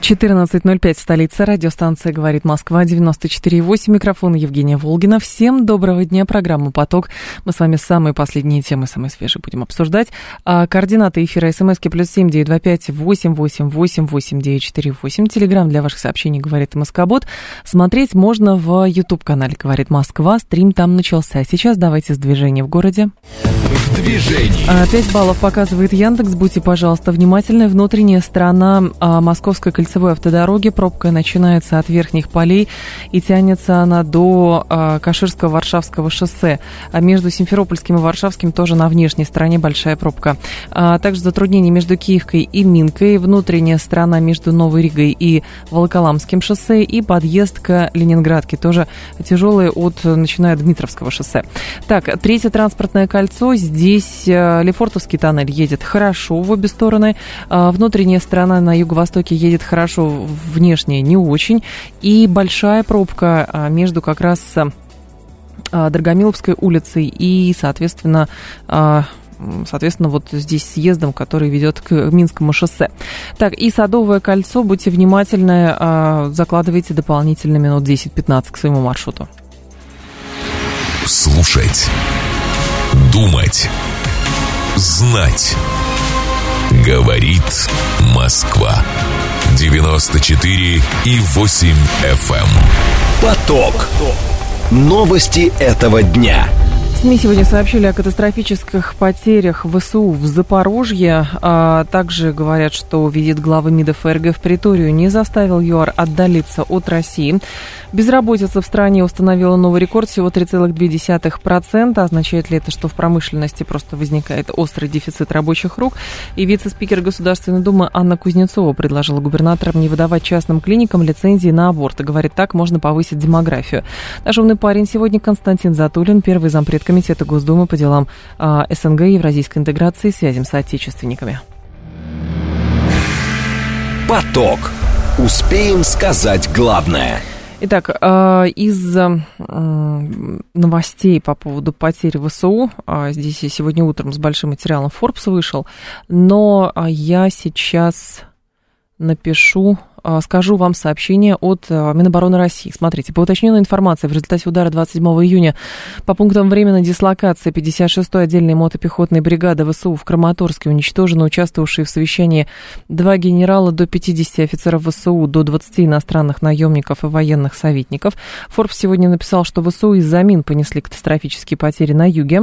14.05 столица. Радиостанция «Говорит Москва», 94.8. Микрофон Евгения Волгина. Всем доброго дня. Программа «Поток». Мы с вами самые последние темы, самые свежие будем обсуждать. А, координаты эфира смски плюс семь девять два пять восемь восемь восемь восемь девять четыре восемь. Телеграмм для ваших сообщений «Говорит Москобот». Смотреть можно в YouTube-канале «Говорит Москва». Стрим там начался. Сейчас давайте с движения в городе. В движении. А, Пять баллов показывает Яндекс. Будьте, пожалуйста, внимательны. Внутренняя сторона а, Московской кольцевой автодороги. Пробка начинается от верхних полей и тянется она до а, Каширского Варшавского шоссе. А между Симферопольским и Варшавским тоже на внешней стороне большая пробка. А также затруднения между Киевкой и Минкой. Внутренняя сторона между Новой Ригой и Волоколамским шоссе. И подъезд к Ленинградке. Тоже тяжелые от, начиная от Дмитровского шоссе. Так, третье транспортное кольцо. Здесь э, Лефортовский тоннель едет хорошо в обе стороны. А, Внутренняя сторона на юго-востоке едет хорошо, внешняя не очень. И большая пробка а, между как раз а, Драгомиловской улицей и, соответственно, а, Соответственно, вот здесь съездом, который ведет к Минскому шоссе. Так, и Садовое кольцо, будьте внимательны, а, закладывайте дополнительно минут 10-15 к своему маршруту. Слушать. Думать. Знать. Говорит Москва. 94 и 8 FM. эм. Поток. Новости этого дня. СМИ сегодня сообщили о катастрофических потерях ВСУ в Запорожье. А также говорят, что визит главы МИДа ФРГ в Приторию не заставил ЮАР отдалиться от России. Безработица в стране установила новый рекорд, всего 3,2%. Означает ли это, что в промышленности просто возникает острый дефицит рабочих рук? И вице-спикер Государственной Думы Анна Кузнецова предложила губернаторам не выдавать частным клиникам лицензии на аборт. И говорит, так можно повысить демографию. Наш умный парень сегодня Константин Затулин, первый зампред Комитета Госдумы по делам а, СНГ и евразийской интеграции и связям с отечественниками. Поток. Успеем сказать главное. Итак, э, из э, новостей по поводу потерь ВСУ, а, здесь я сегодня утром с большим материалом Forbes вышел, но а, я сейчас напишу, а, скажу вам сообщение от а, Минобороны России. Смотрите, по уточненной информации, в результате удара 27 июня по пунктам временной дислокации 56-й отдельной мотопехотной бригады ВСУ в Краматорске уничтожены участвовавшие в совещании два генерала до 50 офицеров ВСУ, до 20 иностранных наемников и военных советников. Форбс сегодня написал, что ВСУ из-за мин понесли катастрофические потери на юге.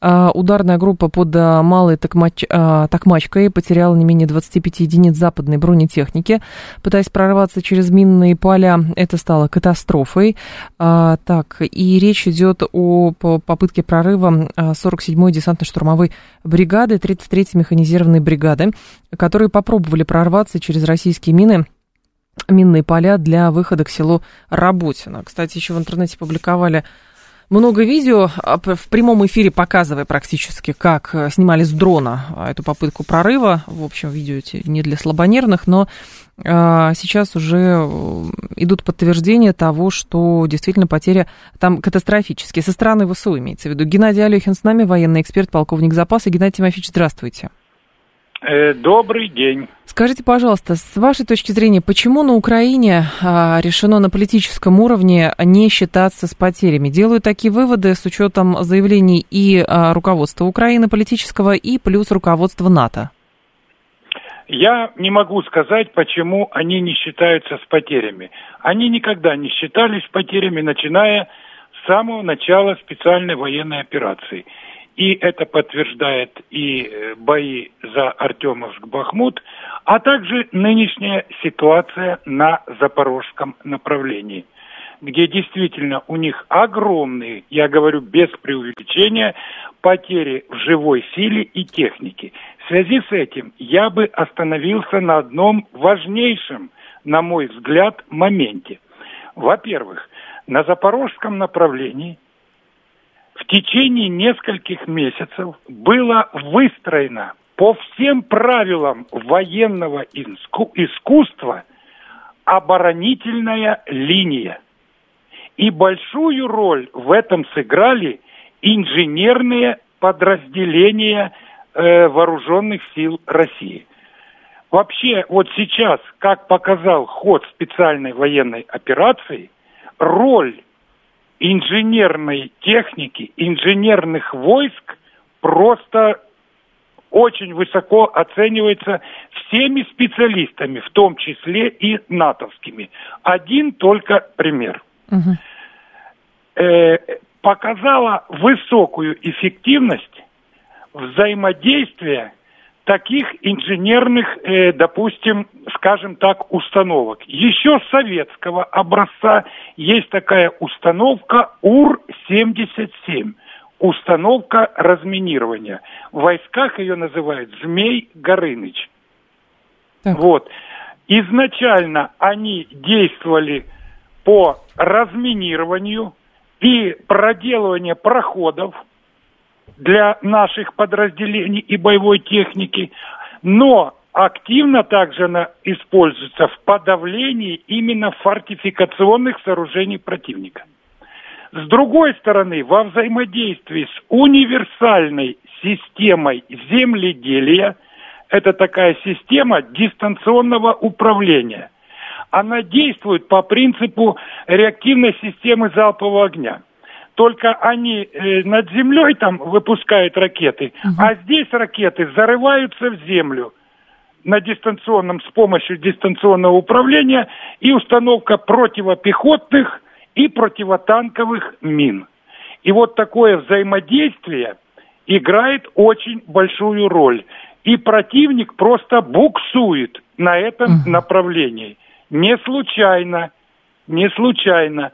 А, Ударная группа под а, Малой Токмач- а, Токмачкой потеряла не менее 25 единиц западной бронетехники. Пытаясь прорваться через минные поля, это стало катастрофой. А, так, и речь идет о по- попытке прорыва а, 47-й десантно-штурмовой бригады, 33-й механизированной бригады, которые попробовали прорваться через российские мины минные поля для выхода к селу Работино. Кстати, еще в интернете публиковали много видео а, в прямом эфире, показывая практически, как э, снимали с дрона а, эту попытку прорыва. В общем, видео эти не для слабонервных, но а, сейчас уже э, идут подтверждения того, что действительно потери там катастрофические. Со стороны ВСУ имеется в виду. Геннадий Алехин с нами, военный эксперт, полковник запаса. Геннадий Тимофеевич, здравствуйте. Э, Добрый день. Скажите, пожалуйста, с вашей точки зрения, почему на Украине а, решено на политическом уровне не считаться с потерями? Делаю такие выводы с учетом заявлений и а, руководства Украины политического, и плюс руководства НАТО. Я не могу сказать, почему они не считаются с потерями. Они никогда не считались потерями, начиная с самого начала специальной военной операции. И это подтверждает и э, бои за Артемовск-Бахмут, а также нынешняя ситуация на запорожском направлении, где действительно у них огромные, я говорю без преувеличения, потери в живой силе и технике. В связи с этим я бы остановился на одном важнейшем, на мой взгляд, моменте. Во-первых, на запорожском направлении в течение нескольких месяцев было выстроено по всем правилам военного искусства оборонительная линия. И большую роль в этом сыграли инженерные подразделения э, вооруженных сил России. Вообще, вот сейчас, как показал ход специальной военной операции, роль инженерной техники, инженерных войск просто очень высоко оценивается всеми специалистами, в том числе и натовскими. Один только пример. Угу. Э, показала высокую эффективность взаимодействия таких инженерных, э, допустим, скажем так, установок. Еще советского образца есть такая установка УР-77 установка разминирования. В войсках ее называют Змей Горыныч. Так. Вот. Изначально они действовали по разминированию и проделыванию проходов для наших подразделений и боевой техники, но активно также она используется в подавлении именно фортификационных сооружений противника. С другой стороны, во взаимодействии с универсальной системой земледелия, это такая система дистанционного управления, она действует по принципу реактивной системы залпового огня. Только они э, над землей там выпускают ракеты, угу. а здесь ракеты зарываются в землю на дистанционном с помощью дистанционного управления и установка противопехотных и противотанковых мин. И вот такое взаимодействие играет очень большую роль. И противник просто буксует на этом угу. направлении. Не случайно, не случайно.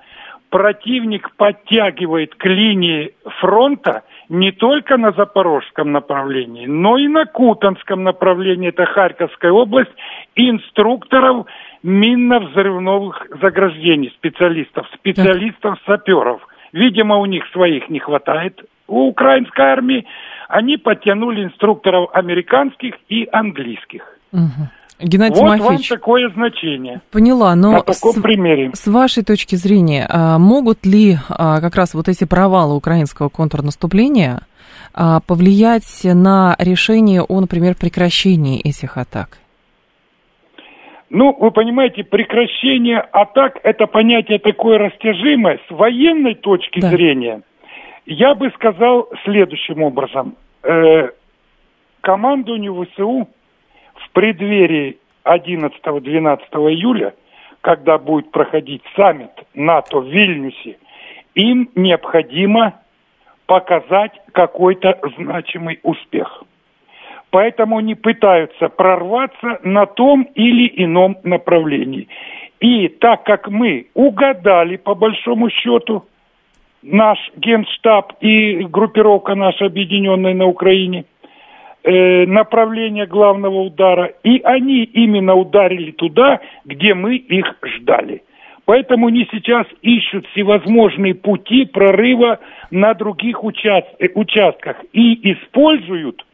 Противник подтягивает к линии фронта не только на запорожском направлении, но и на Кутанском направлении, это Харьковская область, инструкторов минно-взрывных заграждений специалистов, специалистов-саперов. Видимо, у них своих не хватает. У украинской армии они подтянули инструкторов американских и английских. Угу. Геннадий вот Тимофеевич, вам такое значение. Поняла, но на таком с, примере. с вашей точки зрения, а, могут ли а, как раз вот эти провалы украинского контрнаступления а, повлиять на решение о, например, прекращении этих атак? Ну, вы понимаете, прекращение атак – это понятие такое растяжимое. С военной точки да. зрения я бы сказал следующим образом. Э, командованию ВСУ в преддверии 11-12 июля, когда будет проходить саммит НАТО в Вильнюсе, им необходимо показать какой-то значимый успех. Поэтому они пытаются прорваться на том или ином направлении. И так как мы угадали, по большому счету, наш генштаб и группировка наша объединенная на Украине, э, направление главного удара, и они именно ударили туда, где мы их ждали. Поэтому они сейчас ищут всевозможные пути прорыва на других участ... Э, участках и используют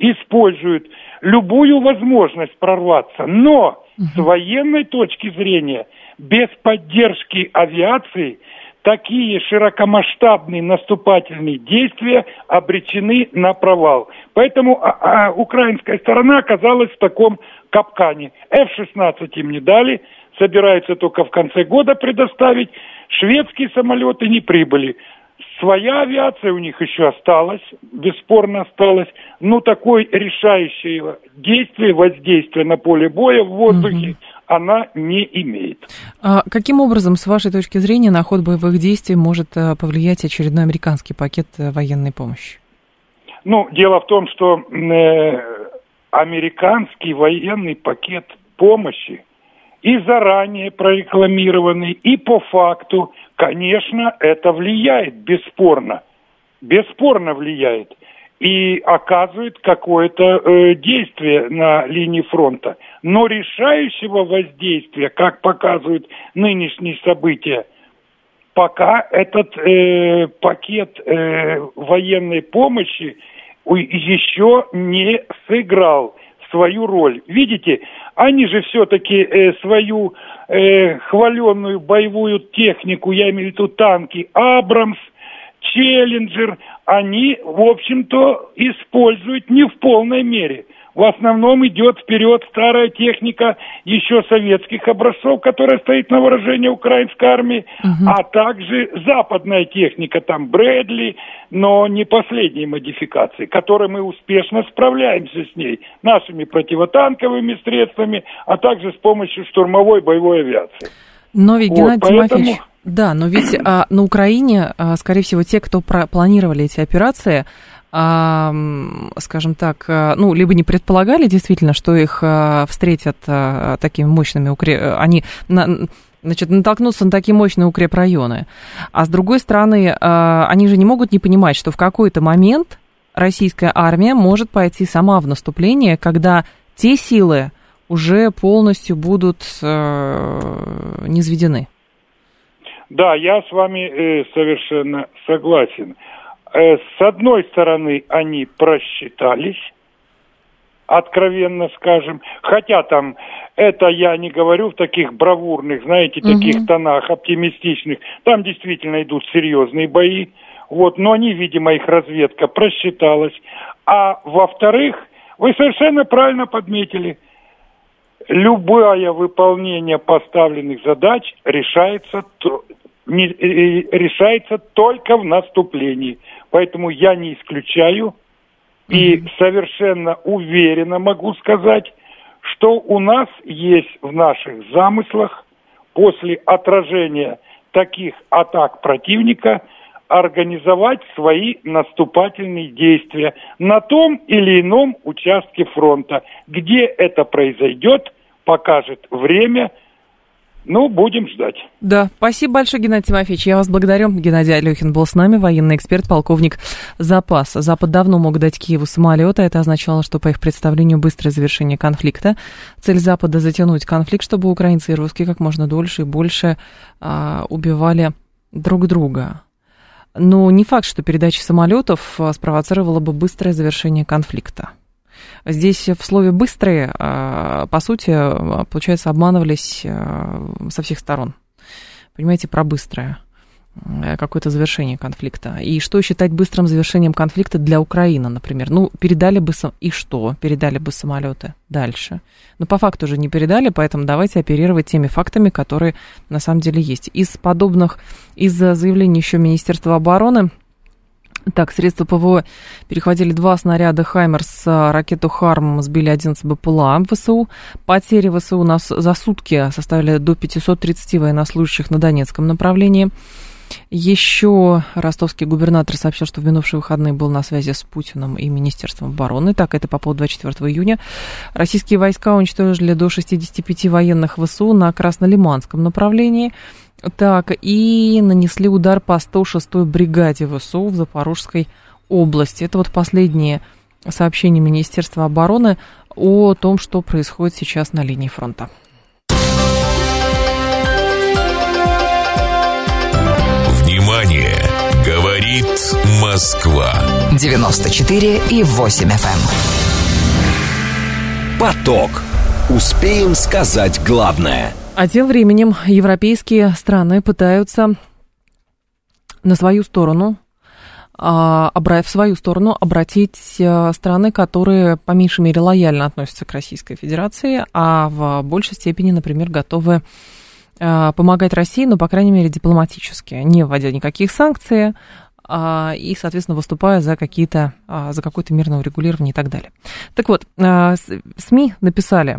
используют любую возможность прорваться. Но с военной точки зрения, без поддержки авиации, такие широкомасштабные наступательные действия обречены на провал. Поэтому а, а, украинская сторона оказалась в таком капкане. F-16 им не дали, собираются только в конце года предоставить. Шведские самолеты не прибыли. Своя авиация у них еще осталась, бесспорно осталась, но такой решающее действие, воздействие на поле боя в воздухе, угу. Она не имеет. А каким образом, с вашей точки зрения, на ход боевых действий может э, повлиять очередной американский пакет э, военной помощи? Ну, дело в том, что э, американский военный пакет помощи и заранее прорекламированный, и по факту Конечно, это влияет, бесспорно. Бесспорно влияет. И оказывает какое-то э, действие на линии фронта. Но решающего воздействия, как показывают нынешние события, пока этот э, пакет э, военной помощи еще не сыграл свою роль. Видите, они же все-таки э, свою э, хваленную боевую технику, я имею в виду танки, Абрамс, Челленджер, они, в общем-то, используют не в полной мере – в основном идет вперед старая техника еще советских образцов, которая стоит на выражении украинской армии, угу. а также западная техника, там Брэдли, но не последней модификации, которой мы успешно справляемся с ней нашими противотанковыми средствами, а также с помощью штурмовой боевой авиации. Но ведь, вот, Геннадий поэтому... Тимофеевич, да, но ведь а, на Украине, а, скорее всего, те, кто про- планировали эти операции, а, скажем так, э, ну, либо не предполагали действительно, что их а, встретят а, такими мощными укреп... они на, значит, натолкнутся на такие мощные укрепрайоны. А с другой стороны, а, они же не могут не понимать, что в какой-то момент российская армия может пойти сама в наступление, когда те силы уже полностью будут э, низведены. Да, я с вами э, совершенно согласен. Э, с одной стороны, они просчитались, откровенно скажем, хотя там это я не говорю в таких бравурных, знаете, угу. таких тонах оптимистичных, там действительно идут серьезные бои, вот, но они, видимо, их разведка просчиталась. А во-вторых, вы совершенно правильно подметили, любое выполнение поставленных задач решается, не, э, э, решается только в наступлении. Поэтому я не исключаю и совершенно уверенно могу сказать, что у нас есть в наших замыслах после отражения таких атак противника организовать свои наступательные действия на том или ином участке фронта. Где это произойдет, покажет время – ну, будем ждать. Да, спасибо большое, Геннадий Тимофеевич. Я вас благодарю. Геннадий Алехин был с нами, военный эксперт, полковник запас. Запад давно мог дать Киеву самолеты. Это означало, что, по их представлению, быстрое завершение конфликта. Цель Запада затянуть конфликт, чтобы украинцы и русские как можно дольше и больше а, убивали друг друга. Но не факт, что передача самолетов а, спровоцировала бы быстрое завершение конфликта. Здесь в слове «быстрые», а, по сути, получается, обманывались а, со всех сторон. Понимаете, про быстрое какое-то завершение конфликта. И что считать быстрым завершением конфликта для Украины, например? Ну, передали бы... И что? Передали бы самолеты дальше. Но по факту уже не передали, поэтому давайте оперировать теми фактами, которые на самом деле есть. Из подобных, из заявлений еще Министерства обороны так, средства ПВО перехватили два снаряда «Хаймерс», ракету «Харм» сбили 11 БПЛА ВСУ. Потери ВСУ нас за сутки составили до 530 военнослужащих на Донецком направлении. Еще ростовский губернатор сообщил, что в минувшие выходные был на связи с Путиным и Министерством обороны. Так, это по поводу 24 июня. Российские войска уничтожили до 65 военных ВСУ на Краснолиманском направлении. Так, и нанесли удар по 106-й бригаде ВСУ в Запорожской области. Это вот последние сообщения Министерства обороны о том, что происходит сейчас на линии фронта. Внимание! Говорит Москва. 94 и 8 FM. Эм. Поток. Успеем сказать главное – а тем временем европейские страны пытаются на свою сторону а, в свою сторону обратить э, страны, которые по меньшей мере лояльно относятся к Российской Федерации, а в большей степени, например, готовы помогать России, но, по крайней мере, дипломатически, не вводя никаких санкций, а, и, соответственно, выступая за какие-то, а, за какое-то мирное урегулирование и так далее. Так вот, СМИ написали,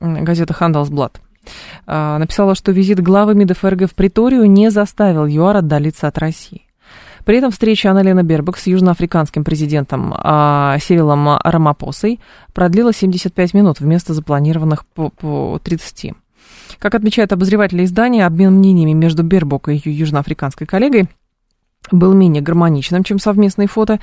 газета Handelsblatt, а, написала, что визит главы МИД ФРГ в Приторию не заставил ЮАР отдалиться от России. При этом встреча Аналена Бербак с южноафриканским президентом а, Сирилом Рамапосой продлилась 75 минут вместо запланированных по 30. Как отмечают обозреватели издания, обмен мнениями между Бербок и ее южноафриканской коллегой – был менее гармоничным, чем совместные фото.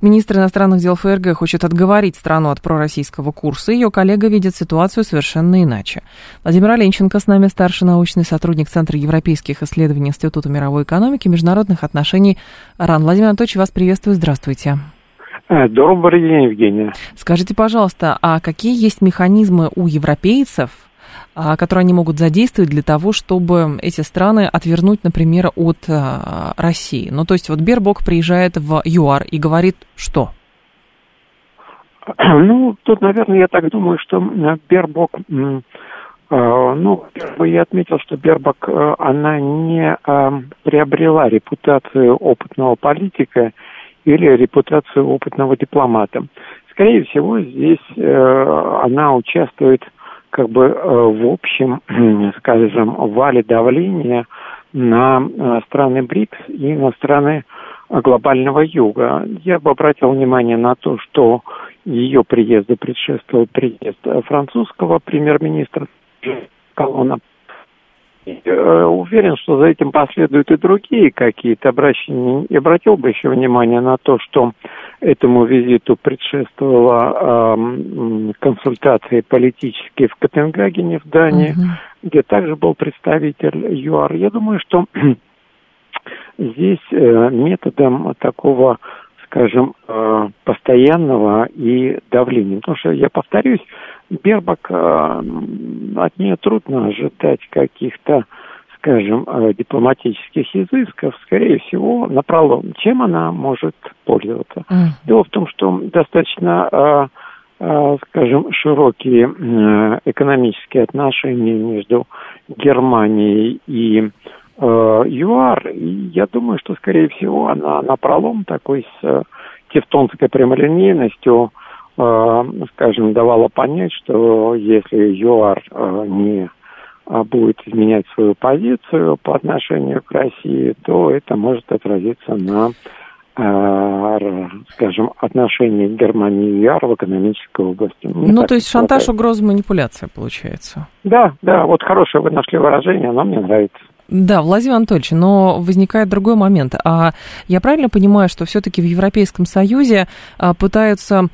Министр иностранных дел ФРГ хочет отговорить страну от пророссийского курса. Ее коллега видит ситуацию совершенно иначе. Владимир Оленченко с нами, старший научный сотрудник Центра европейских исследований Института мировой экономики и международных отношений РАН. Владимир Анатольевич, вас приветствую. Здравствуйте. Добрый день, Евгения. Скажите, пожалуйста, а какие есть механизмы у европейцев, которые они могут задействовать для того, чтобы эти страны отвернуть, например, от а, России? Ну, то есть вот Бербок приезжает в ЮАР и говорит что? Ну, тут, наверное, я так думаю, что Бербок, ну, я отметил, что Бербок, она не приобрела репутацию опытного политика или репутацию опытного дипломата. Скорее всего, здесь она участвует как бы э, в общем, скажем, вале давления на э, страны БРИКС и на страны глобального юга. Я бы обратил внимание на то, что ее приезду предшествовал приезд французского премьер-министра Колона Э, уверен, что за этим последуют и другие какие-то обращения. И обратил бы еще внимание на то, что этому визиту предшествовала э, консультации политические в Копенгагене, в Дании, uh где также был представитель ЮАР. Я думаю, что здесь э, методом такого скажем, э, постоянного и давления. Потому что, я повторюсь, Бербак, э, от нее трудно ожидать каких-то, скажем, э, дипломатических изысков, скорее всего, на пролом. Чем она может пользоваться? Mm. Дело в том, что достаточно, скажем, широкие экономические отношения между Германией и Э, ЮАР, и я думаю, что, скорее всего, она на пролом такой с э, тевтонской прямолинейностью, э, скажем, давала понять, что если ЮАР не будет изменять свою позицию по отношению к России, то это может отразиться на скажем, отношении Германии и ЮАР в экономической области. Мне ну, то есть шантаж, угроза, манипуляция получается. Да, да, вот хорошее вы нашли выражение, оно мне нравится. Да, Владимир Анатольевич, но возникает другой момент. А я правильно понимаю, что все-таки в Европейском Союзе а, пытаются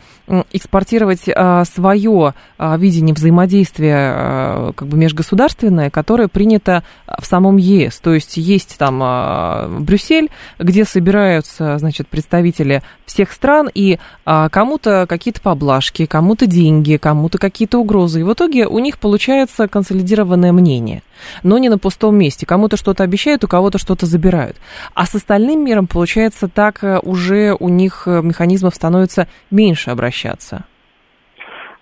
экспортировать а, свое а, видение взаимодействия как бы межгосударственное, которое принято в самом ЕС. То есть есть там Брюссель, где собираются, значит, представители всех стран, и кому-то какие-то поблажки, кому-то деньги, кому-то какие-то угрозы. И в итоге у них получается консолидированное мнение но не на пустом месте. Кому-то что-то обещают, у кого-то что-то забирают. А с остальным миром, получается, так э, уже у них э, механизмов становится меньше обращаться.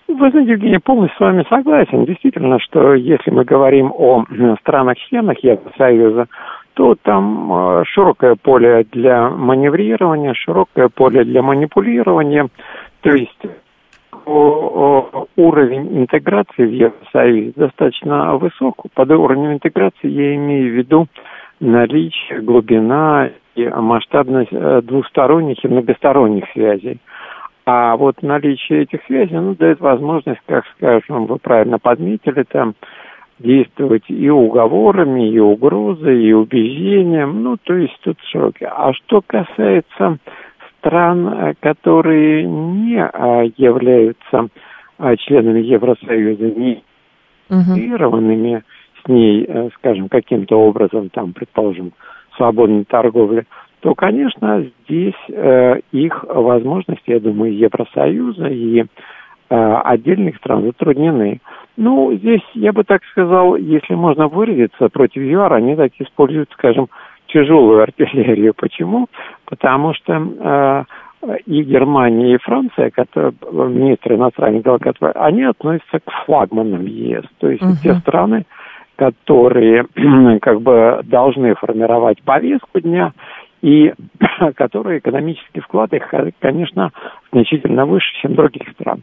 Вы знаете, Евгений, полностью с вами согласен. Действительно, что если мы говорим о странах-членах Евросоюза, то там э, широкое поле для маневрирования, широкое поле для манипулирования. То есть уровень интеграции в Евросоюзе достаточно высок. Под уровнем интеграции я имею в виду наличие, глубина и масштабность э, двусторонних и многосторонних связей. А вот наличие этих связей ну, дает возможность, как скажем, вы правильно подметили, там действовать и уговорами, и угрозой, и убеждением. Ну, то есть тут широкие. А что касается стран, э, которые не а, являются а, членами Евросоюза, не интегрированными uh с ней, э, скажем, каким-то образом, там, предположим, свободной торговли, то, конечно, здесь э, их возможности, я думаю, Евросоюза и э, отдельных стран затруднены. Ну, здесь, я бы так сказал, если можно выразиться, против ЮАР они так используют, скажем, тяжелую артиллерию. Почему? Потому что э, и Германия, и Франция, которые, министры иностранных дел, которые, они относятся к флагманам ЕС. То есть uh-huh. те страны, которые как бы должны формировать повестку дня и которые экономический вклад их, конечно, значительно выше, чем других стран.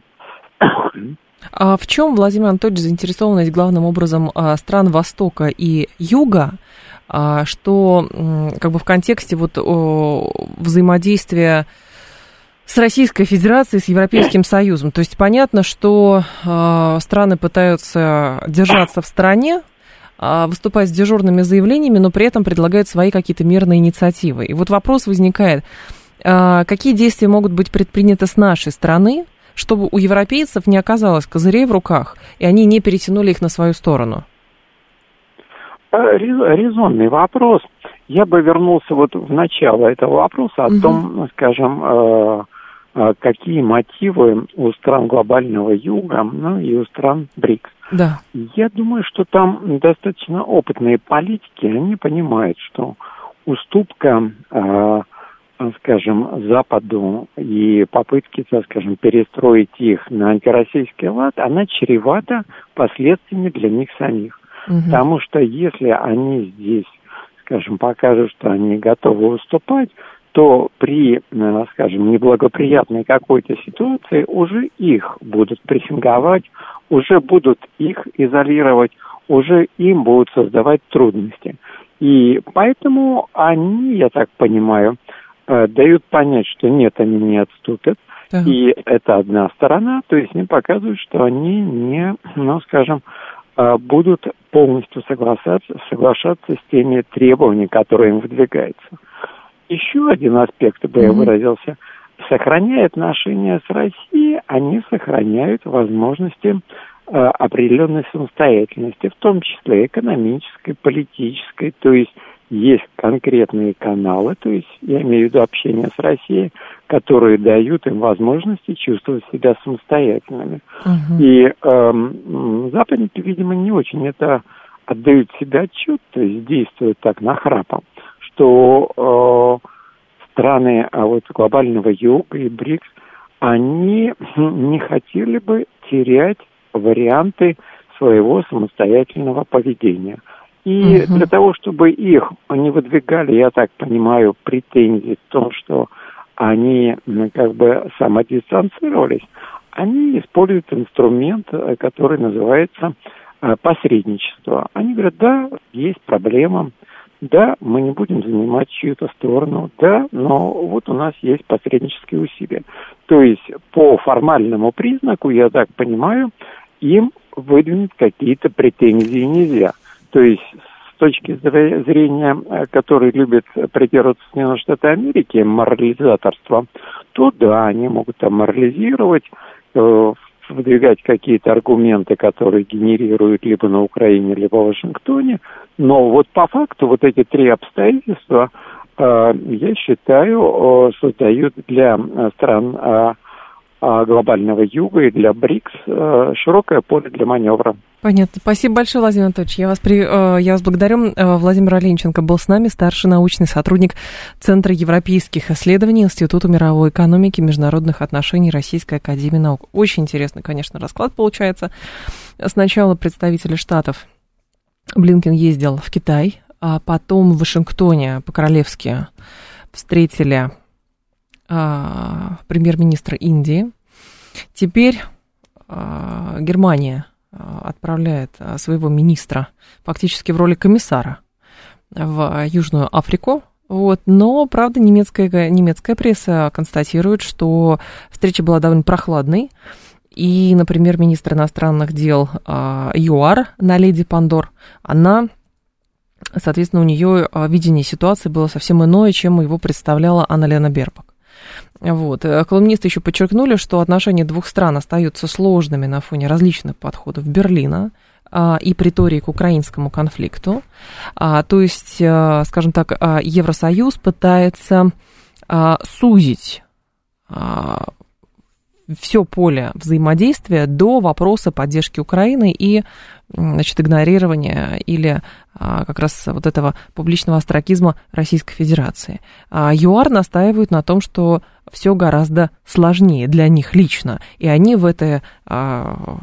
А в чем, Владимир Анатольевич, заинтересованность главным образом а, стран Востока и Юга что как бы в контексте вот взаимодействия с Российской Федерацией, с Европейским Союзом. То есть понятно, что э, страны пытаются держаться в стороне, э, выступать с дежурными заявлениями, но при этом предлагают свои какие-то мирные инициативы. И вот вопрос возникает, какие действия могут быть предприняты с нашей стороны, чтобы у европейцев не оказалось козырей в руках, и они не перетянули их на свою сторону? Э, резонный вопрос. Я бы вернулся вот в начало этого вопроса о угу. том, скажем, э, а, какие мотивы у стран глобального юга, ну и у стран БРИКС. Да. Я думаю, что там достаточно опытные политики, они понимают, что уступка, э, скажем, Западу и попытки, так скажем, перестроить их на антироссийский лад, она чревата последствиями для них самих. Угу. Потому что если они здесь, скажем, покажут, что они готовы уступать, то при, э, скажем, неблагоприятной какой-то ситуации уже их будут прессинговать, уже будут их изолировать, уже им будут создавать трудности. И поэтому они, я так понимаю, э, дают понять, что нет, они не отступят. Да. И это одна сторона, то есть они показывают, что они не, ну, скажем, будут полностью соглашаться, соглашаться с теми требованиями, которые им выдвигаются. Еще один аспект, бы я выразился, сохраняя отношения с Россией, они сохраняют возможности э, определенной самостоятельности, в том числе экономической, политической, то есть есть конкретные каналы, то есть я имею в виду общение с Россией, которые дают им возможности чувствовать себя самостоятельными. Uh-huh. И э, западники, видимо, не очень это отдают себе отчет, то есть действуют так нахрапом что э, страны а вот глобального юга и БРИКС, они не хотели бы терять варианты своего самостоятельного поведения. И угу. для того, чтобы их не выдвигали, я так понимаю, претензии в том, что они как бы самодистанцировались, они используют инструмент, э, который называется э, посредничество. Они говорят, да, есть проблема, да, мы не будем занимать чью-то сторону, да, но вот у нас есть посреднические усилия. То есть по формальному признаку, я так понимаю, им выдвинуть какие-то претензии нельзя. То есть с точки зрения, э, который любит придерживаться Соединенные Штаты Америки, морализаторство, то да, они могут там морализировать, э, выдвигать какие-то аргументы, которые генерируют либо на Украине, либо в Вашингтоне. Но вот по факту вот эти три обстоятельства, э, я считаю, создают для стран глобального юга и для БРИКС широкое поле для маневра. Понятно. Спасибо большое, Владимир Анатольевич. Я вас, при, э, я вас благодарю. Э, Владимир Оленченко был с нами, старший научный сотрудник Центра европейских исследований Института мировой экономики и международных отношений Российской Академии Наук. Очень интересный, конечно, расклад получается. Сначала представители Штатов Блинкен ездил в Китай, а потом в Вашингтоне по-королевски встретили а, премьер-министра Индии. Теперь а, Германия а, отправляет своего министра фактически в роли комиссара в Южную Африку. Вот. Но, правда, немецкая, немецкая пресса констатирует, что встреча была довольно прохладной. И, например, министр иностранных дел ЮАР на леди Пандор, она, соответственно, у нее видение ситуации было совсем иное, чем его представляла Анна Лена Бербак. Вот. Э, колумнисты еще подчеркнули, что отношения двух стран остаются сложными на фоне различных подходов Берлина а, и притории к украинскому конфликту. А, то есть, а, скажем так, а, Евросоюз пытается а, сузить все поле взаимодействия до вопроса поддержки Украины и значит, игнорирования или а, как раз вот этого публичного астракизма Российской Федерации. А ЮАР настаивают на том, что все гораздо сложнее для них лично, и они в это а,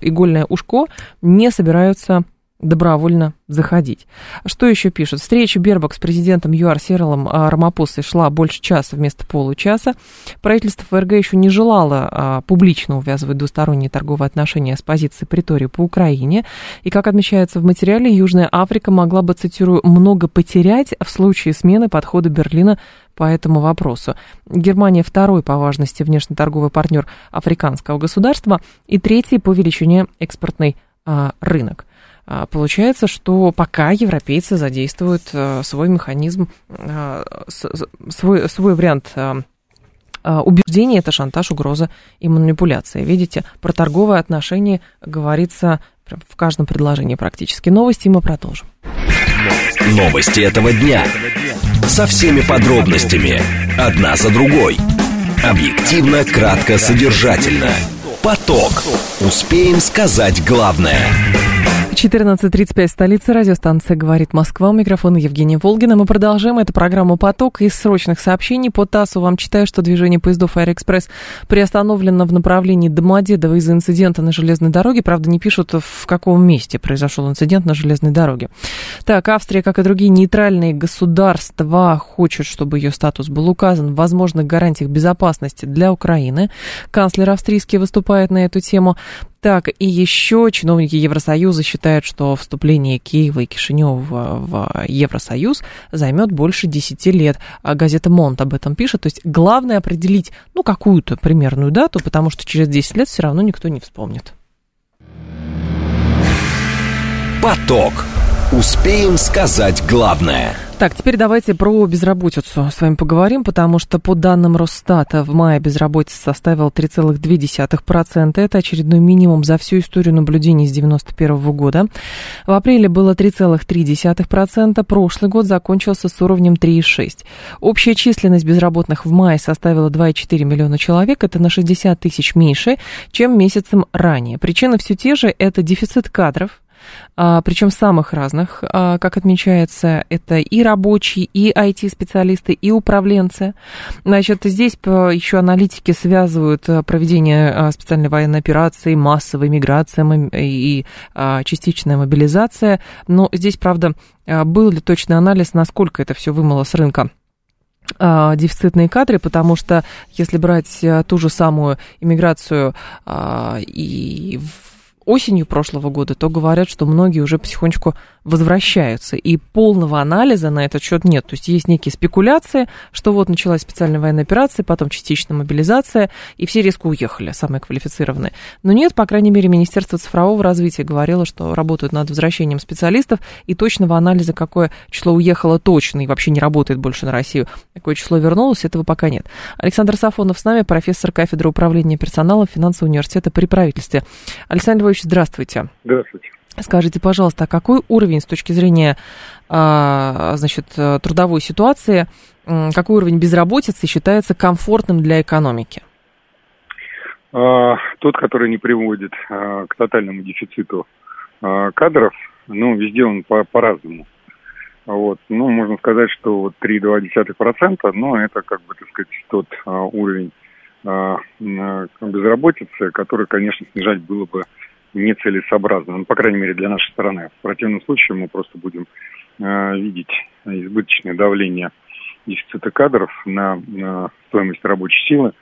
игольное ушко не собираются добровольно заходить. Что еще пишут? Встреча Бербак с президентом ЮАР Серлом а, Рамапосой шла больше часа вместо получаса. Правительство ФРГ еще не желало а, публично увязывать двусторонние торговые отношения с позиции Притории по Украине. И, как отмечается в материале, Южная Африка могла бы, цитирую, много потерять в случае смены подхода Берлина по этому вопросу. Германия второй по важности внешнеторговый партнер африканского государства и третий по величине экспортный а, рынок. А, получается, что пока европейцы задействуют э, свой механизм, э, свой, свой вариант э, убеждения, это шантаж, угроза и манипуляция. Видите, про торговые отношения говорится в каждом предложении практически. Новости мы продолжим. Новости этого дня. Со всеми подробностями. Одна за другой. Объективно, кратко, содержательно. Поток. Успеем сказать главное. 14.35, столица, радиостанция «Говорит Москва». У микрофона Евгения Волгина. Мы продолжаем эту программу «Поток» из срочных сообщений. По ТАССу вам читаю, что движение поездов «Аэроэкспресс» приостановлено в направлении Домодедово из-за инцидента на железной дороге. Правда, не пишут, в каком месте произошел инцидент на железной дороге. Так, Австрия, как и другие нейтральные государства, хочет, чтобы ее статус был указан в возможных гарантиях безопасности для Украины. Канцлер австрийский выступает на эту тему. Так, и еще чиновники Евросоюза считают, что вступление Киева и Кишинева в Евросоюз займет больше 10 лет. А газета Монт об этом пишет. То есть главное определить, ну, какую-то примерную дату, потому что через 10 лет все равно никто не вспомнит. Поток. Успеем сказать главное – так, теперь давайте про безработицу с вами поговорим, потому что по данным Росстата в мае безработица составила 3,2%. Это очередной минимум за всю историю наблюдений с 1991 года. В апреле было 3,3%. Прошлый год закончился с уровнем 3,6%. Общая численность безработных в мае составила 2,4 миллиона человек. Это на 60 тысяч меньше, чем месяцем ранее. Причины все те же. Это дефицит кадров, причем самых разных, а, как отмечается, это и рабочие, и IT-специалисты, и управленцы. Значит, здесь еще аналитики связывают а, проведение специальной военной операции, массовой миграция и частичная мобилизация. Но здесь, правда, был ли точный анализ, насколько это все вымыло с рынка? дефицитные кадры, потому что если брать ту же самую иммиграцию и осенью прошлого года, то говорят, что многие уже потихонечку возвращаются. И полного анализа на этот счет нет. То есть есть некие спекуляции, что вот началась специальная военная операция, потом частичная мобилизация, и все резко уехали, самые квалифицированные. Но нет, по крайней мере, Министерство цифрового развития говорило, что работают над возвращением специалистов, и точного анализа, какое число уехало точно и вообще не работает больше на Россию, какое число вернулось, этого пока нет. Александр Сафонов с нами, профессор кафедры управления персоналом финансового университета при правительстве. Александр Львович, здравствуйте. Здравствуйте. Скажите, пожалуйста, а какой уровень с точки зрения а, значит, трудовой ситуации, какой уровень безработицы считается комфортным для экономики? А, тот, который не приводит а, к тотальному дефициту кадров, ну, везде он по- по-разному. Вот. Ну, можно сказать, что вот 3,2%, но это, как бы, так сказать, тот уровень безработицы, который, конечно, снижать было бы нецелесообразно, ну, по крайней мере, для нашей страны. В противном случае мы просто будем э, видеть избыточное давление дефицита кадров на, на стоимость рабочей силы.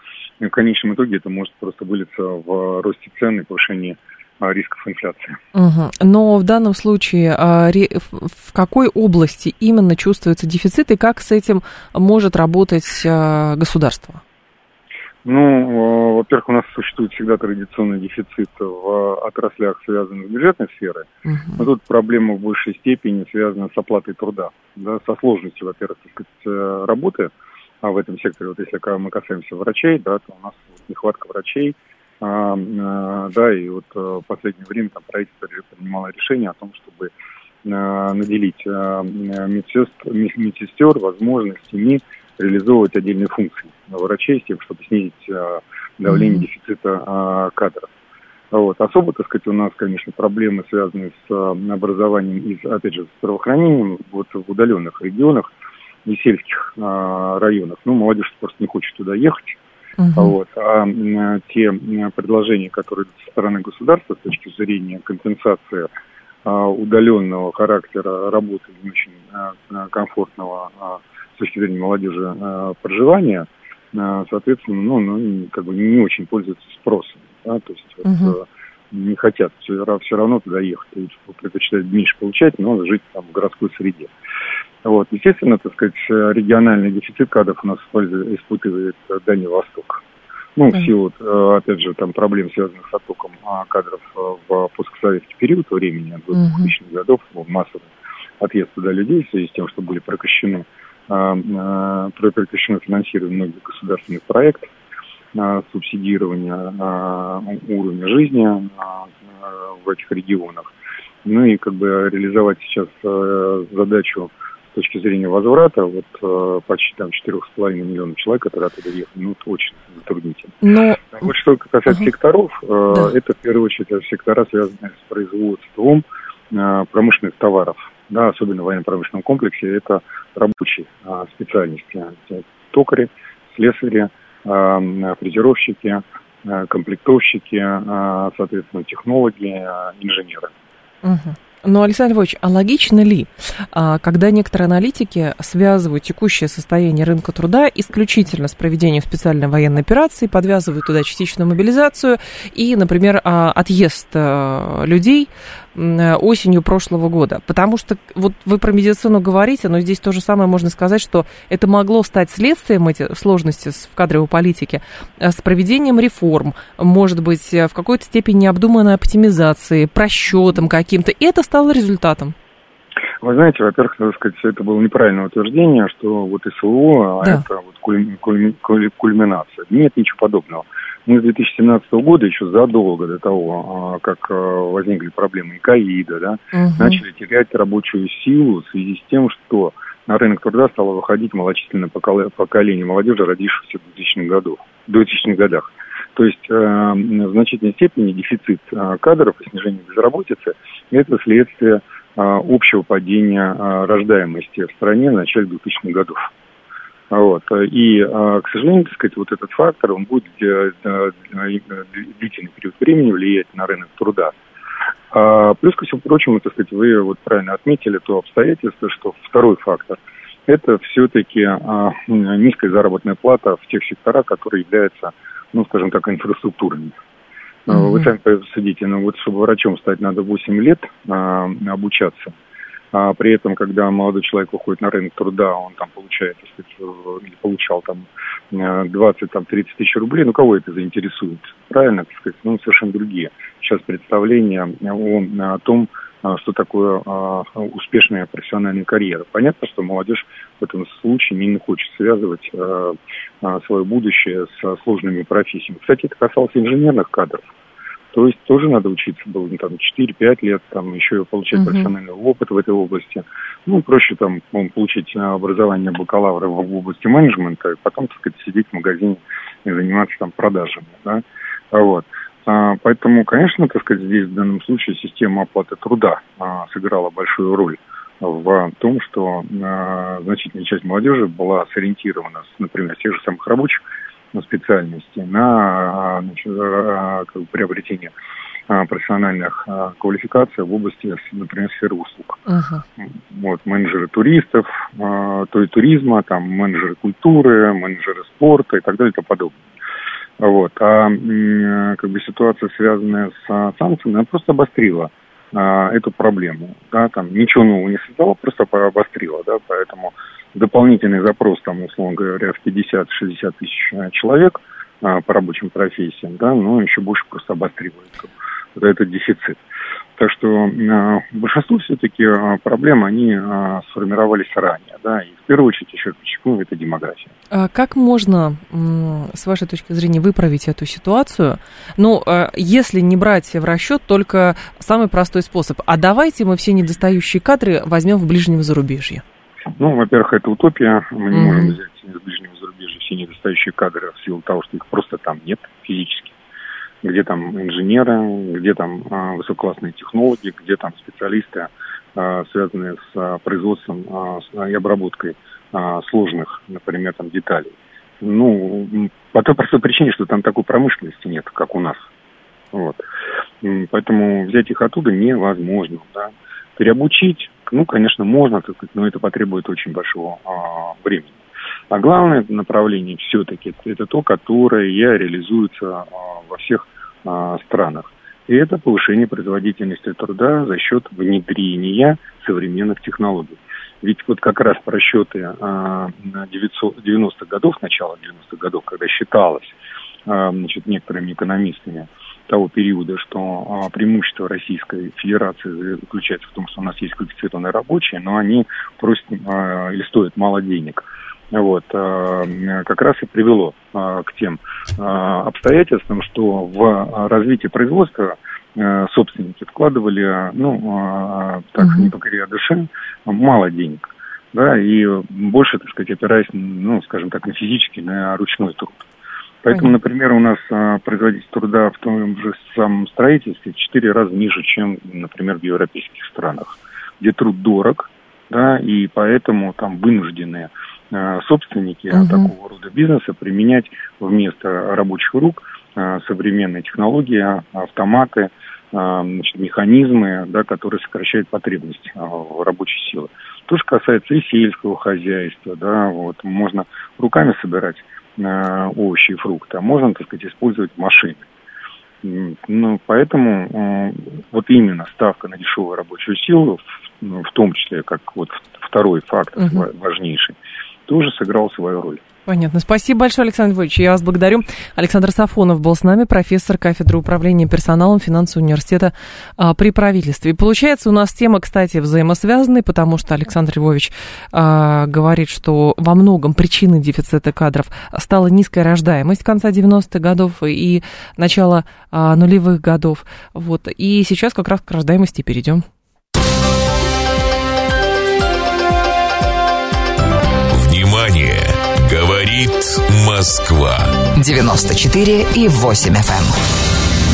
И в конечном итоге это может просто вылиться в росте цен и повышении а, рисков инфляции. Угу. Но в данном случае а, в какой области именно чувствуется дефицит и как с этим может работать а, государство? Ну, э, во-первых, у нас существует всегда традиционный дефицит в отраслях, связанных с бюджетной сферой. Uh-huh. Но тут проблема в большей степени связана с оплатой труда, да, со сложностью, во-первых, сказать, э, работы а в этом секторе. Вот если мы касаемся врачей, да, то у нас нехватка врачей, а, а, да, и вот в последнее время там правительство принимало решение о том, чтобы а, наделить а, медсестер, медсестер возможностями реализовывать отдельные функции врачей с тем, чтобы снизить а, давление mm-hmm. дефицита а, кадров. Вот. Особо, так сказать, у нас, конечно, проблемы, связанные с а, образованием и, опять же, с здравоохранением вот в удаленных регионах и сельских а, районах. Ну, молодежь просто не хочет туда ехать. Uh-huh. Вот. А, а те предложения, которые со стороны государства с точки зрения компенсации а, удаленного характера работы не очень а, комфортного а, с точки зрения молодежи э, проживания, э, соответственно, ну, ну, как бы не очень пользуются спросом. Да, то есть uh-huh. вот, не хотят все, все равно туда ехать, предпочитают меньше получать, но жить там в городской среде. Вот, естественно, так сказать, региональный дефицит кадров у нас испытывает Дальний Восток. Ну, в силу, опять же, там проблем, связанных с оттоком а, кадров в постсоветский период времени, до 2000-х годов, массовый отъезд туда людей в связи с тем, что были прекращены прекращено финансирование многих государственных проектов субсидирования уровня жизни в этих регионах. Ну и как бы реализовать сейчас э, задачу точки зрения возврата, вот э, почти там 4,5 миллионов человек, которые оттуда ехали, ну, это очень затруднительно. Но... Вот что касается uh секторов, э, да. это в первую очередь сектора, связанные с производством промышленных товаров, да, особенно в военно-промышленном комплексе, это рабочие э, специальности, токари, слесари, э, фрезеровщики, э, комплектовщики, э, соответственно, технологи, э, инженеры. Угу. Но, Александр Львович, а логично ли, а, когда некоторые аналитики связывают текущее состояние рынка труда исключительно с проведением специальной военной операции, подвязывают туда частичную мобилизацию и, например, а, отъезд а, людей Э, осенью прошлого года. Потому что вот вы про медицину говорите, но здесь то же самое можно сказать, что это могло стать следствием эти сложности в кадровой политике э, с проведением реформ, может быть, э, в какой-то степени необдуманной оптимизации, просчетом каким-то. И это стало результатом. Вы знаете, во-первых, надо сказать, это было неправильное утверждение, что вот СВО, да. это вот кульминация. Нет ничего подобного. Мы с 2017 года, еще задолго до того, а, как а, возникли проблемы ковида, да, угу. начали терять рабочую силу в связи с тем, что на рынок труда стало выходить малочисленное поколение молодежи, родившихся в 2000-х, году, 2000 годах. То есть э, в значительной степени дефицит э, кадров и снижение безработицы – это следствие э, общего падения э, рождаемости в стране в начале 2000-х годов. Вот. И, а, к сожалению, так сказать, вот этот фактор, он будет э, длительный период времени влиять на рынок труда. А, плюс, ко всему прочему, так сказать, вы вот правильно отметили то обстоятельство, что второй фактор – это все-таки а, низкая заработная плата в тех секторах, которые являются, ну, скажем так, инфраструктурными. Mm-hmm. Вы сами посудите, ну вот чтобы врачом стать, надо 8 лет а, обучаться – а при этом, когда молодой человек выходит на рынок труда, он там получает, сказать, э, или получал там 20-30 там, тысяч рублей, ну кого это заинтересует? Правильно, так сказать, ну совершенно другие. Сейчас представление о, о том, а, что такое успешная профессиональная карьера. Понятно, что молодежь в этом случае не хочет связывать свое будущее с сложными профессиями. Кстати, это касалось инженерных кадров. То есть тоже надо учиться было ну, там 4-5 лет, там еще получать uh-huh. профессиональный опыт в этой области. Ну, проще там получить образование бакалавра в области менеджмента, и потом, так сказать, сидеть в магазине и заниматься там продажами, да. Вот. А, поэтому, конечно, так сказать, здесь в данном случае система оплаты труда а, сыграла большую роль в том, что а, значительная часть молодежи была сориентирована, например, тех же самых рабочих на специальности, на значит, как бы, приобретение профессиональных квалификаций в области, например, сферы услуг. Uh-huh. Вот, менеджеры туристов, то есть туризма, там, менеджеры культуры, менеджеры спорта и так далее и тому подобное. Вот. А как бы ситуация, связанная с санкциями, она просто обострила а, эту проблему. Да, там ничего нового не создала, просто обострила, да, поэтому дополнительный запрос, там, условно говоря, в 50-60 тысяч э, человек а, по рабочим профессиям, да, но еще больше просто обостривает вот этот дефицит. Так что э, большинство все-таки э, проблем, они э, сформировались ранее, да, и в первую очередь еще подчеркну, это демография. А как можно, с вашей точки зрения, выправить эту ситуацию? Ну, если не брать в расчет только самый простой способ, а давайте мы все недостающие кадры возьмем в ближнем зарубежье. Ну, во-первых, это утопия. Мы не mm-hmm. можем взять из ближнего зарубежья все недостающие кадры в силу того, что их просто там нет физически. Где там инженеры, где там а, высококлассные технологии, где там специалисты, а, связанные с а, производством а, с, и обработкой а, сложных, например, там деталей. Ну, по той простой причине, что там такой промышленности нет, как у нас. Вот. Поэтому взять их оттуда невозможно. Да. Переобучить ну, конечно, можно, но это потребует очень большого а, времени. А главное направление все-таки это то, которое реализуется а, во всех а, странах. И это повышение производительности труда за счет внедрения современных технологий. Ведь вот как раз просчеты а, 90-х годов, начала 90-х годов, когда считалось значит, некоторыми экономистами, того периода, что а, преимущество Российской Федерации заключается в том, что у нас есть квалифицированные рабочие, но они просят а, или стоят мало денег. Вот, а, как раз и привело к тем обстоятельствам, что в развитие производства а, собственники вкладывали, ну, так, не покоря души, мало денег. да, и больше, так сказать, опираясь, ну, скажем так, на физический, на ручной труд. Поэтому, например, у нас а, производительность труда в том же самом строительстве в 4 раза ниже, чем, например, в европейских странах, где труд дорог, да, и поэтому там вынуждены а, собственники угу. такого рода бизнеса применять вместо рабочих рук а, современные технологии, автоматы, а, значит, механизмы, да, которые сокращают потребность а, в рабочей силы. То же касается и сельского хозяйства, да, вот, можно руками собирать овощи и фрукты, а можно, так сказать, использовать машины. Ну, поэтому э, вот именно ставка на дешевую рабочую силу, в, ну, в том числе, как вот второй фактор угу. важнейший, тоже сыграл свою роль. Понятно. Спасибо большое, Александр Львович. Я вас благодарю. Александр Сафонов был с нами, профессор кафедры управления персоналом финансового университета а, при правительстве. И получается, у нас тема, кстати, взаимосвязанная, потому что Александр Львович а, говорит, что во многом причиной дефицита кадров стала низкая рождаемость конца 90-х годов и начала а, нулевых годов. Вот. И сейчас как раз к рождаемости перейдем. Говорит Москва. 94 и 8 FM.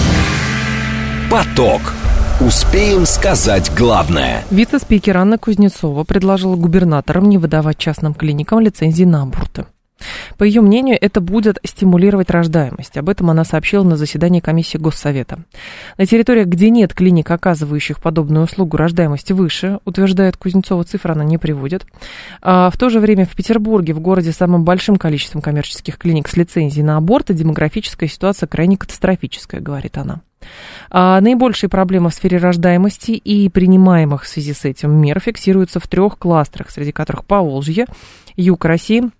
Эм. Поток. Успеем сказать главное. Вице-спикер Анна Кузнецова предложила губернаторам не выдавать частным клиникам лицензии на аборты. По ее мнению, это будет стимулировать рождаемость. Об этом она сообщила на заседании комиссии Госсовета. На территориях, где нет клиник, оказывающих подобную услугу, рождаемость выше, утверждает Кузнецова, цифра она не приводит. А в то же время в Петербурге, в городе с самым большим количеством коммерческих клиник с лицензией на аборты, демографическая ситуация крайне катастрофическая, говорит она. А наибольшие проблемы в сфере рождаемости и принимаемых в связи с этим мер фиксируются в трех кластерах, среди которых Поволжье, Юг России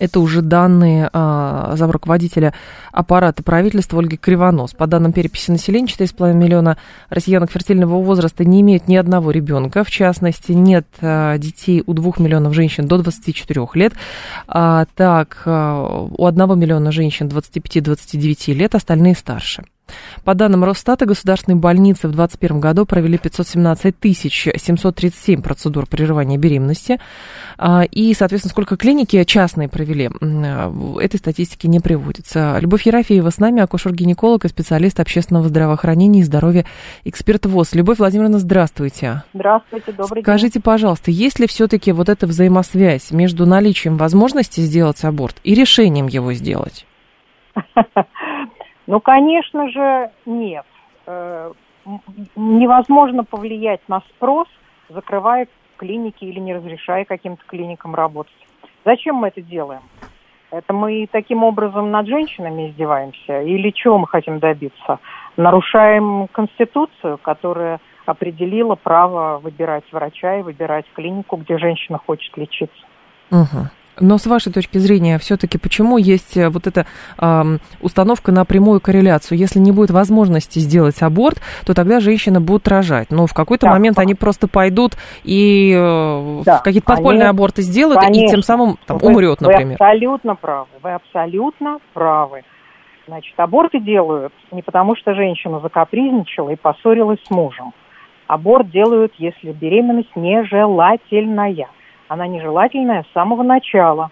это уже данные а, за руководителя аппарата правительства Ольги Кривонос. По данным переписи населения, 4,5 миллиона россиянок фертильного возраста не имеют ни одного ребенка. В частности, нет а, детей у 2 миллионов женщин до 24 лет. А, так, а, у 1 миллиона женщин 25-29 лет, остальные старше. По данным Росстата, государственные больницы в 2021 году провели 517 737 процедур прерывания беременности. А, и, соответственно, сколько клиники частные провели, этой статистики не приводится. Любовь Ерофеева с нами, акушер-гинеколог и специалист общественного здравоохранения и здоровья, эксперт ВОЗ. Любовь Владимировна, здравствуйте. Здравствуйте, добрый Скажите, день. пожалуйста, есть ли все-таки вот эта взаимосвязь между наличием возможности сделать аборт и решением его сделать? Ну, конечно же, нет. Э, невозможно повлиять на спрос, закрывая клиники или не разрешая каким-то клиникам работать. Зачем мы это делаем? Это мы таким образом над женщинами издеваемся? Или чего мы хотим добиться? Нарушаем Конституцию, которая определила право выбирать врача и выбирать клинику, где женщина хочет лечиться. Угу. Но с вашей точки зрения, все-таки почему есть э, вот эта э, установка на прямую корреляцию? Если не будет возможности сделать аборт, то тогда женщины будут рожать. Но в какой-то да, момент они просто пойдут и э, да, какие-то подпольные они, аборты сделают, конечно, и тем самым там, вы, умрет, например. Вы абсолютно правы. Вы абсолютно правы. Значит, аборты делают не потому, что женщина закапризничала и поссорилась с мужем. Аборт делают, если беременность нежелательная она нежелательная с самого начала.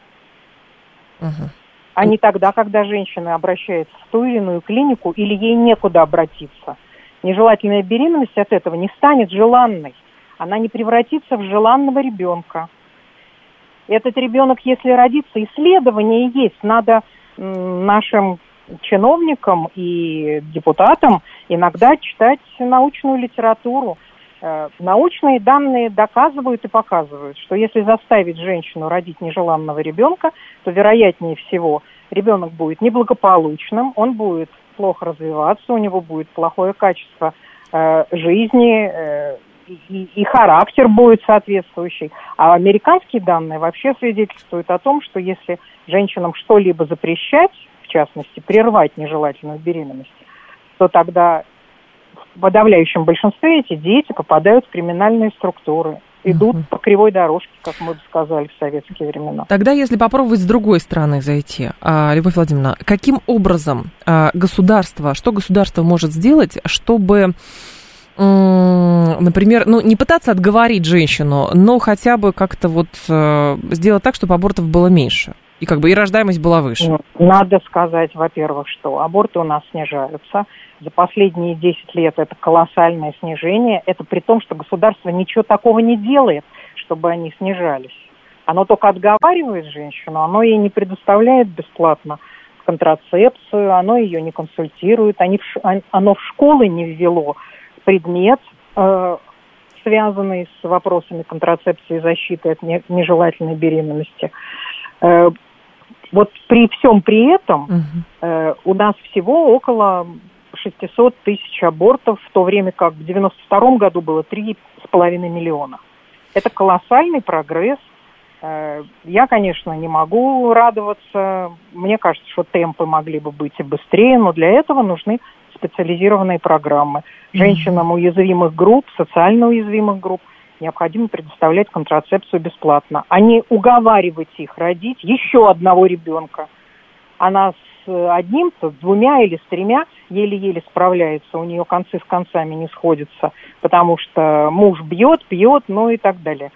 Угу. А не тогда, когда женщина обращается в ту или иную клинику или ей некуда обратиться. Нежелательная беременность от этого не станет желанной. Она не превратится в желанного ребенка. Этот ребенок, если родится, исследование есть. Надо нашим чиновникам и депутатам иногда читать научную литературу. Э, научные данные доказывают и показывают, что если заставить женщину родить нежеланного ребенка, то вероятнее всего ребенок будет неблагополучным, он будет плохо развиваться, у него будет плохое качество э, жизни э, и, и характер будет соответствующий. А американские данные вообще свидетельствуют о том, что если женщинам что-либо запрещать, в частности, прервать нежелательную беременность, то тогда в подавляющем большинстве эти дети попадают в криминальные структуры идут угу. по кривой дорожке, как мы бы сказали в советские времена. Тогда, если попробовать с другой стороны зайти, а, Любовь Владимировна, каким образом а, государство, что государство может сделать, чтобы например, ну, не пытаться отговорить женщину, но хотя бы как-то вот э, сделать так, чтобы абортов было меньше? И как бы и рождаемость была выше. Ну, надо сказать, во-первых, что аборты у нас снижаются. За последние 10 лет это колоссальное снижение. Это при том, что государство ничего такого не делает, чтобы они снижались. Оно только отговаривает женщину, оно ей не предоставляет бесплатно контрацепцию, оно ее не консультирует, они в, оно в школы не ввело предмет, э, связанный с вопросами контрацепции и защиты от нежелательной беременности. Э, вот при всем при этом угу. у нас всего около 600 тысяч абортов, в то время как в 92 году было 3,5 миллиона. Это колоссальный прогресс. Э, я, конечно, не могу радоваться. Мне кажется, что темпы могли бы быть и быстрее, но для этого нужны специализированные программы. Женщинам уязвимых групп, социально уязвимых групп – необходимо предоставлять контрацепцию бесплатно, а не уговаривать их родить еще одного ребенка. Она с одним-то, с двумя или с тремя еле-еле справляется, у нее концы с концами не сходятся, потому что муж бьет, пьет, ну и так далее.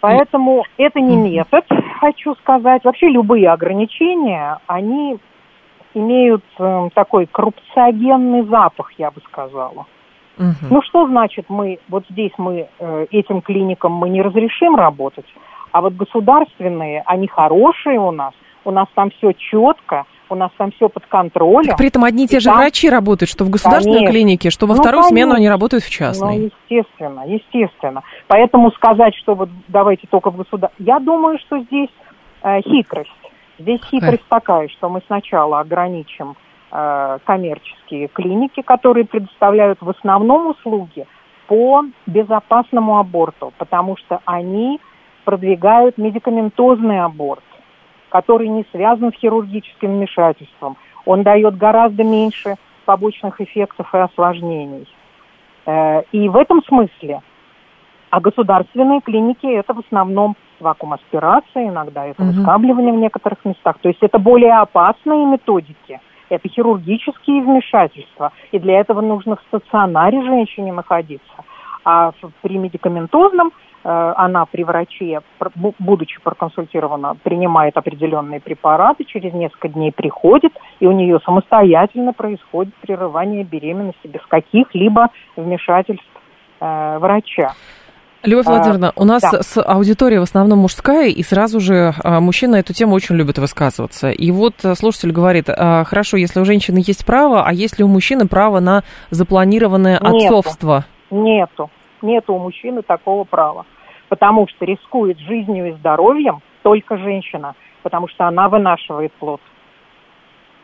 Поэтому это не метод, хочу сказать. Вообще любые ограничения, они имеют э, такой коррупциогенный запах, я бы сказала. Угу. Ну что значит мы, вот здесь мы э, этим клиникам мы не разрешим работать, а вот государственные, они хорошие у нас, у нас там все четко, у нас там все под контролем. Так при этом одни и те же там... врачи работают, что в государственной конечно. клинике, что во ну, вторую конечно. смену они работают в частной. Ну, естественно, естественно. Поэтому сказать, что вот давайте только в государственной... Я думаю, что здесь э, хитрость. Здесь хитрость такая, что мы сначала ограничим коммерческие клиники, которые предоставляют в основном услуги по безопасному аборту, потому что они продвигают медикаментозный аборт, который не связан с хирургическим вмешательством. Он дает гораздо меньше побочных эффектов и осложнений. Э, и в этом смысле, а государственные клиники это в основном вакуум аспирации, иногда это выскабливание в некоторых местах. То есть это более опасные методики – это хирургические вмешательства, и для этого нужно в стационаре женщине находиться. А при медикаментозном э, она при враче, будучи проконсультирована, принимает определенные препараты, через несколько дней приходит, и у нее самостоятельно происходит прерывание беременности без каких-либо вмешательств э, врача. Любовь а, Владимировна, у нас да. с аудитория в основном мужская, и сразу же а, мужчины эту тему очень любят высказываться. И вот а, слушатель говорит, хорошо, если у женщины есть право, а есть ли у мужчины право на запланированное нету, отцовство? Нету, нету у мужчины такого права, потому что рискует жизнью и здоровьем только женщина, потому что она вынашивает плод.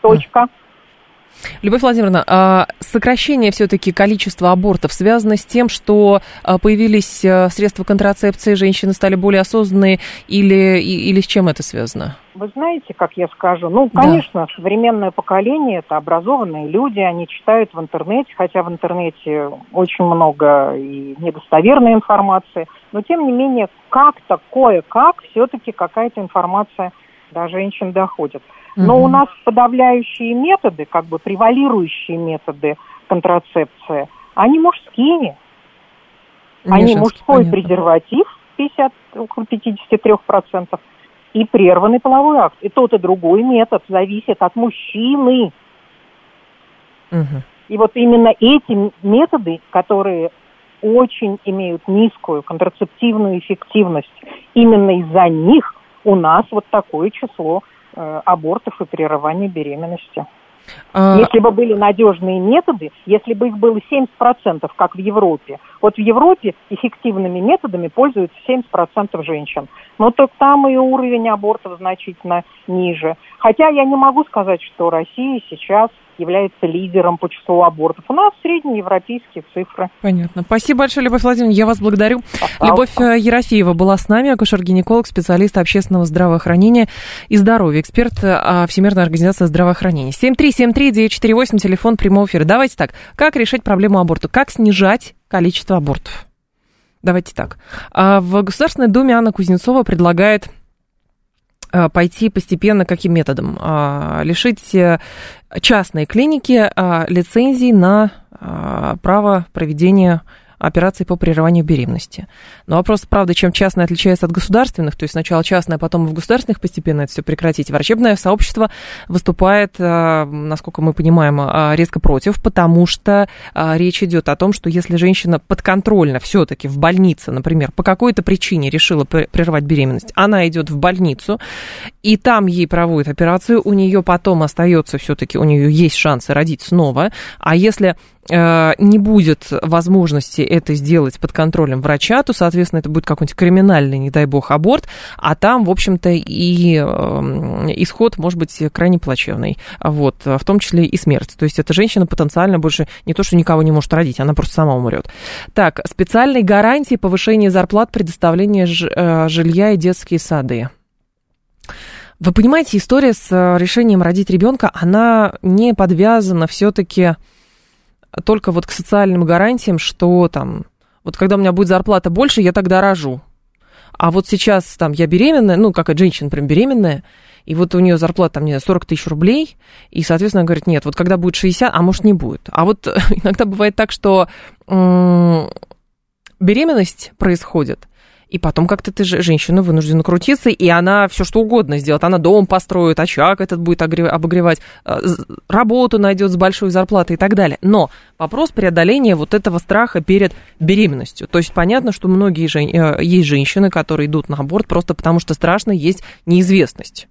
Точка. Любовь Владимировна, а сокращение все-таки количества абортов связано с тем, что а, появились а, средства контрацепции, женщины стали более осознанные, или, или с чем это связано? Вы знаете, как я скажу, ну, конечно, да. современное поколение – это образованные люди, они читают в интернете, хотя в интернете очень много и недостоверной информации, но тем не менее как-то, кое-как все-таки какая-то информация до женщин доходит. Но у нас подавляющие методы, как бы превалирующие методы контрацепции, они мужские. они мужской понятно. презерватив 50, около 53%, и прерванный половой акт. И тот, и другой метод зависит от мужчины. Угу. И вот именно эти методы, которые очень имеют низкую контрацептивную эффективность, именно из-за них у нас вот такое число Э, абортов и прерывания беременности. А... Если бы были надежные методы, если бы их было 70%, как в Европе. Вот в Европе эффективными методами пользуются 70% женщин. Но так там и уровень абортов значительно ниже. Хотя я не могу сказать, что Россия сейчас является лидером по числу абортов. У нас среднеевропейские цифры. Понятно. Спасибо большое, Любовь Владимировна. Я вас благодарю. Пожалуйста. Любовь э, Ерофеева была с нами, акушер-гинеколог, специалист общественного здравоохранения и здоровья, эксперт э, Всемирной организации здравоохранения. 7373948, телефон прямого эфира. Давайте так, как решить проблему аборта? Как снижать количество абортов? Давайте так. А в Государственной Думе Анна Кузнецова предлагает пойти постепенно каким методом? А, лишить э, частные клиники а, лицензий на право проведения операции по прерыванию беременности. Но вопрос, правда, чем частное отличается от государственных, то есть сначала частное, а потом в государственных постепенно это все прекратить. Врачебное сообщество выступает, а, насколько мы понимаем, а, резко против, потому что речь идет о том, что если женщина подконтрольно все-таки в больнице, например, по какой-то причине решила прервать беременность, она идет в больницу, и там ей проводят операцию, у нее потом остается все-таки, у нее есть шансы родить снова, а если не будет возможности это сделать под контролем врача, то, соответственно, это будет какой-нибудь криминальный, не дай бог, аборт, а там, в общем-то, и эм, исход может быть крайне плачевный, вот, в том числе и смерть. То есть эта женщина потенциально больше не то, что никого не может родить, она просто сама умрет. Так, специальные гарантии повышения зарплат, предоставления э, жилья и детские сады. Вы понимаете, история с э, решением родить ребенка, она не подвязана все-таки только вот к социальным гарантиям, что там, вот когда у меня будет зарплата больше, я тогда рожу. А вот сейчас там я беременная, ну, как женщина прям беременная, и вот у нее зарплата, там, не знаю, 40 тысяч рублей, и, соответственно, она говорит, нет, вот когда будет 60, а может, не будет. А вот иногда бывает так, что беременность происходит, и потом как-то ты женщина вынуждена крутиться, и она все что угодно сделает. Она дом построит, очаг этот будет обогревать, э, работу найдет с большой зарплатой и так далее. Но вопрос преодоления вот этого страха перед беременностью. То есть понятно, что многие. Э, есть женщины, которые идут на аборт просто потому, что страшно есть неизвестность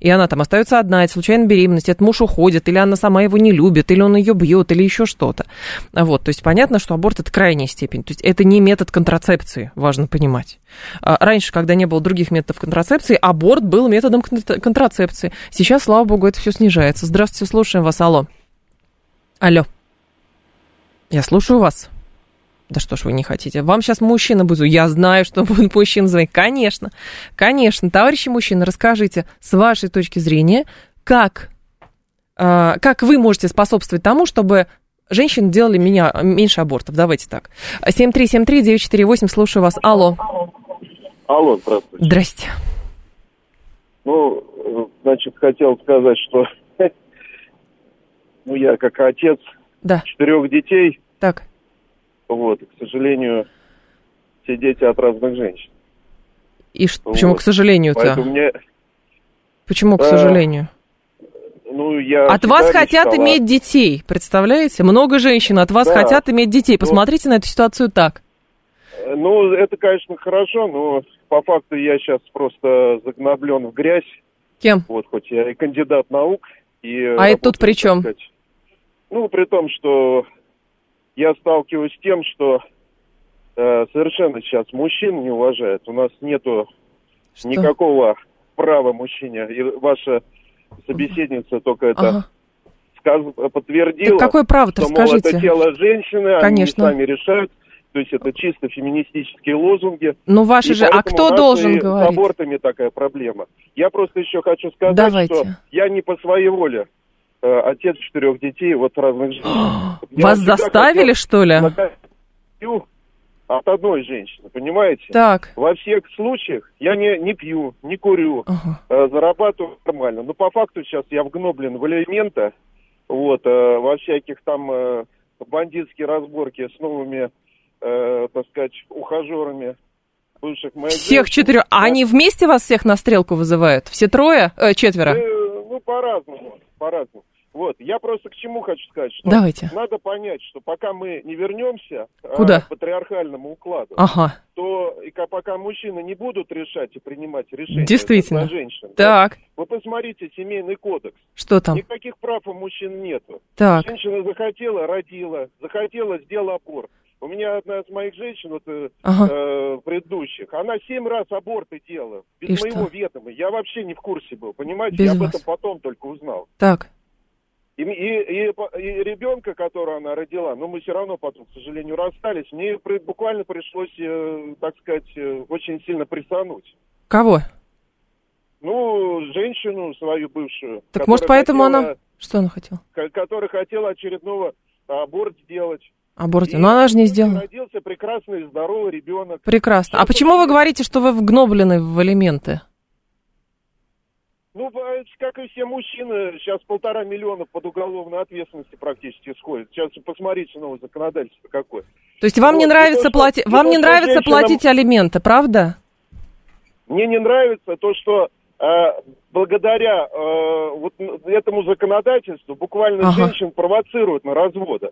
и она там остается одна, это случайная беременность, этот муж уходит, или она сама его не любит, или он ее бьет, или еще что-то. Вот, то есть понятно, что аборт это крайняя степень, то есть это не метод контрацепции, важно понимать. А раньше, когда не было других методов контрацепции, аборт был методом контрацепции. Сейчас, слава богу, это все снижается. Здравствуйте, слушаем вас, алло. Алло. Я слушаю вас. Да что ж вы не хотите? Вам сейчас мужчина будет... Я знаю, что будет мужчина звонить. Конечно, конечно. Товарищи мужчины, расскажите с вашей точки зрения, как, э, как вы можете способствовать тому, чтобы женщины делали меня меньше абортов. Давайте так. 7373948, слушаю вас. Алло. Алло, здравствуйте. Здрасте. Ну, значит, хотел сказать, что ну, я как отец да. четырех детей. Так вот, и, к сожалению, все дети от разных женщин. И что, вот. почему, к сожалению-то? Мне... Почему, к сожалению? Ну, я от вас хотят мечтала... иметь детей, представляете? Много женщин от вас да. хотят иметь детей. Ну. Посмотрите ну, на эту ситуацию так. Ну, это, конечно, хорошо, но по факту я сейчас просто загноблен в грязь. Кем? Вот, хоть я и кандидат наук. И а это тут при чем? Сказать, ну, при том, что я сталкиваюсь с тем, что э, совершенно сейчас мужчин не уважают. У нас нету что? никакого права мужчине. И ваша собеседница только это ага. сказ, подтвердила. Так какое право-то, что, скажите? Мол, это тело женщины, Конечно. они сами решают. То есть это чисто феминистические лозунги. Ну ваши же, а кто должен говорить? С абортами такая проблема. Я просто еще хочу сказать, Давайте. что я не по своей воле отец четырех детей, вот разных женщин. Вас заставили, что ли? От одной женщины, понимаете? Так. Во всех случаях я не, не пью, не курю, ага. э, зарабатываю нормально. Но по факту сейчас я вгноблен в элемента, вот, э, во всяких там э, бандитские разборки с новыми, э, так сказать, ухажерами бывших моих Всех четырех. А они вместе вас всех на стрелку вызывают? Все трое? Э, четверо? Э, ну, по-разному, по-разному. Вот, я просто к чему хочу сказать, что Давайте. надо понять, что пока мы не вернемся а, Куда? к патриархальному укладу, ага. то и пока мужчины не будут решать и принимать решения Действительно. женщин, так. Да, вы посмотрите семейный кодекс. Что там? Никаких прав у мужчин нету. Так. Женщина захотела, родила, захотела, сделала аборт. У меня одна из моих женщин, вот, э, ага. э, предыдущих, она семь раз аборты делала, без и моего что? ведома. Я вообще не в курсе был, понимаете? Без Я вас. об этом потом только узнал. Так. И, и, и, и ребенка, которого она родила, но мы все равно потом, к сожалению, расстались, мне при, буквально пришлось, э, так сказать, э, очень сильно присануть. Кого? Ну, женщину свою бывшую. Так может поэтому хотела, она... Что она хотела? Которая хотела очередного аборт сделать. Аборт, но она же не сделала. Родился прекрасный, здоровый ребенок. Прекрасно. А почему вы говорите, что вы вгноблены в элементы? Ну, как и все мужчины. Сейчас полтора миллиона под уголовной ответственности практически сходит. Сейчас посмотрите новое законодательство какое. То есть вам вот, не нравится, то, плати... вам не нравится женщинам... платить алименты, правда? Мне не нравится то, что э, благодаря э, вот этому законодательству буквально ага. женщин провоцируют на разводы.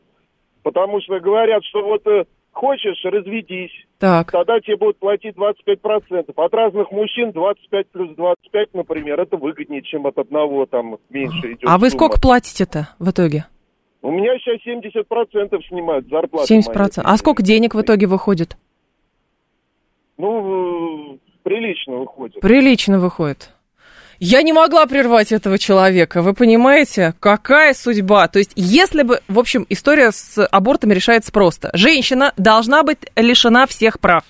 Потому что говорят, что вот э, хочешь, разведись. Так. Тогда тебе будут платить 25%. От разных мужчин 25 плюс 25, например, это выгоднее, чем от одного там меньше идет. А вы сколько платите-то в итоге? У меня сейчас 70% снимают зарплаты. 70%. Моей. А сколько денег в итоге выходит? Ну, прилично выходит. Прилично выходит. Я не могла прервать этого человека. Вы понимаете, какая судьба? То есть, если бы, в общем, история с абортами решается просто. Женщина должна быть лишена всех прав.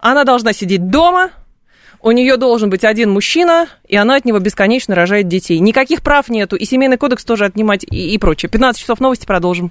Она должна сидеть дома, у нее должен быть один мужчина, и она от него бесконечно рожает детей. Никаких прав нету, и семейный кодекс тоже отнимать и, и прочее. 15 часов новости продолжим.